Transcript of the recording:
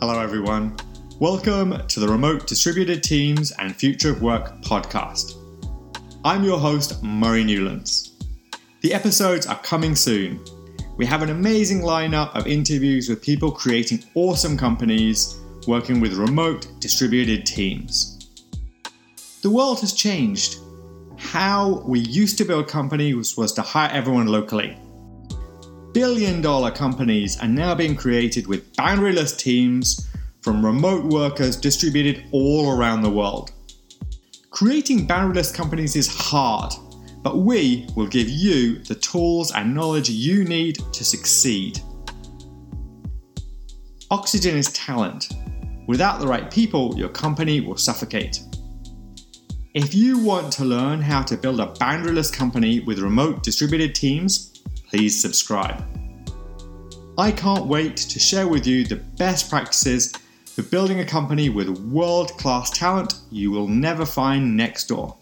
Hello, everyone. Welcome to the Remote Distributed Teams and Future of Work podcast. I'm your host, Murray Newlands. The episodes are coming soon. We have an amazing lineup of interviews with people creating awesome companies working with remote distributed teams. The world has changed. How we used to build companies was to hire everyone locally billion dollar companies are now being created with boundaryless teams from remote workers distributed all around the world. Creating boundaryless companies is hard, but we will give you the tools and knowledge you need to succeed. Oxygen is talent. Without the right people, your company will suffocate. If you want to learn how to build a boundaryless company with remote distributed teams, please subscribe. I can't wait to share with you the best practices for building a company with world class talent you will never find next door.